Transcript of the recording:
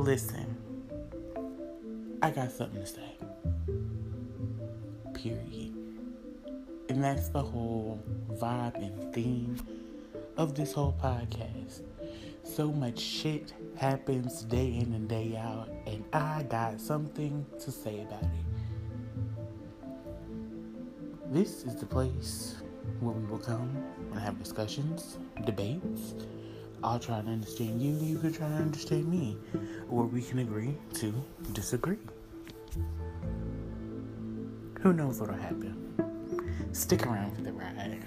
Listen, I got something to say. Period. And that's the whole vibe and theme of this whole podcast. So much shit happens day in and day out, and I got something to say about it. This is the place where we will come and have discussions, debates. I'll try to understand you, you can try to understand me, or we can agree to disagree. Who knows what'll happen? Stick around for the ride.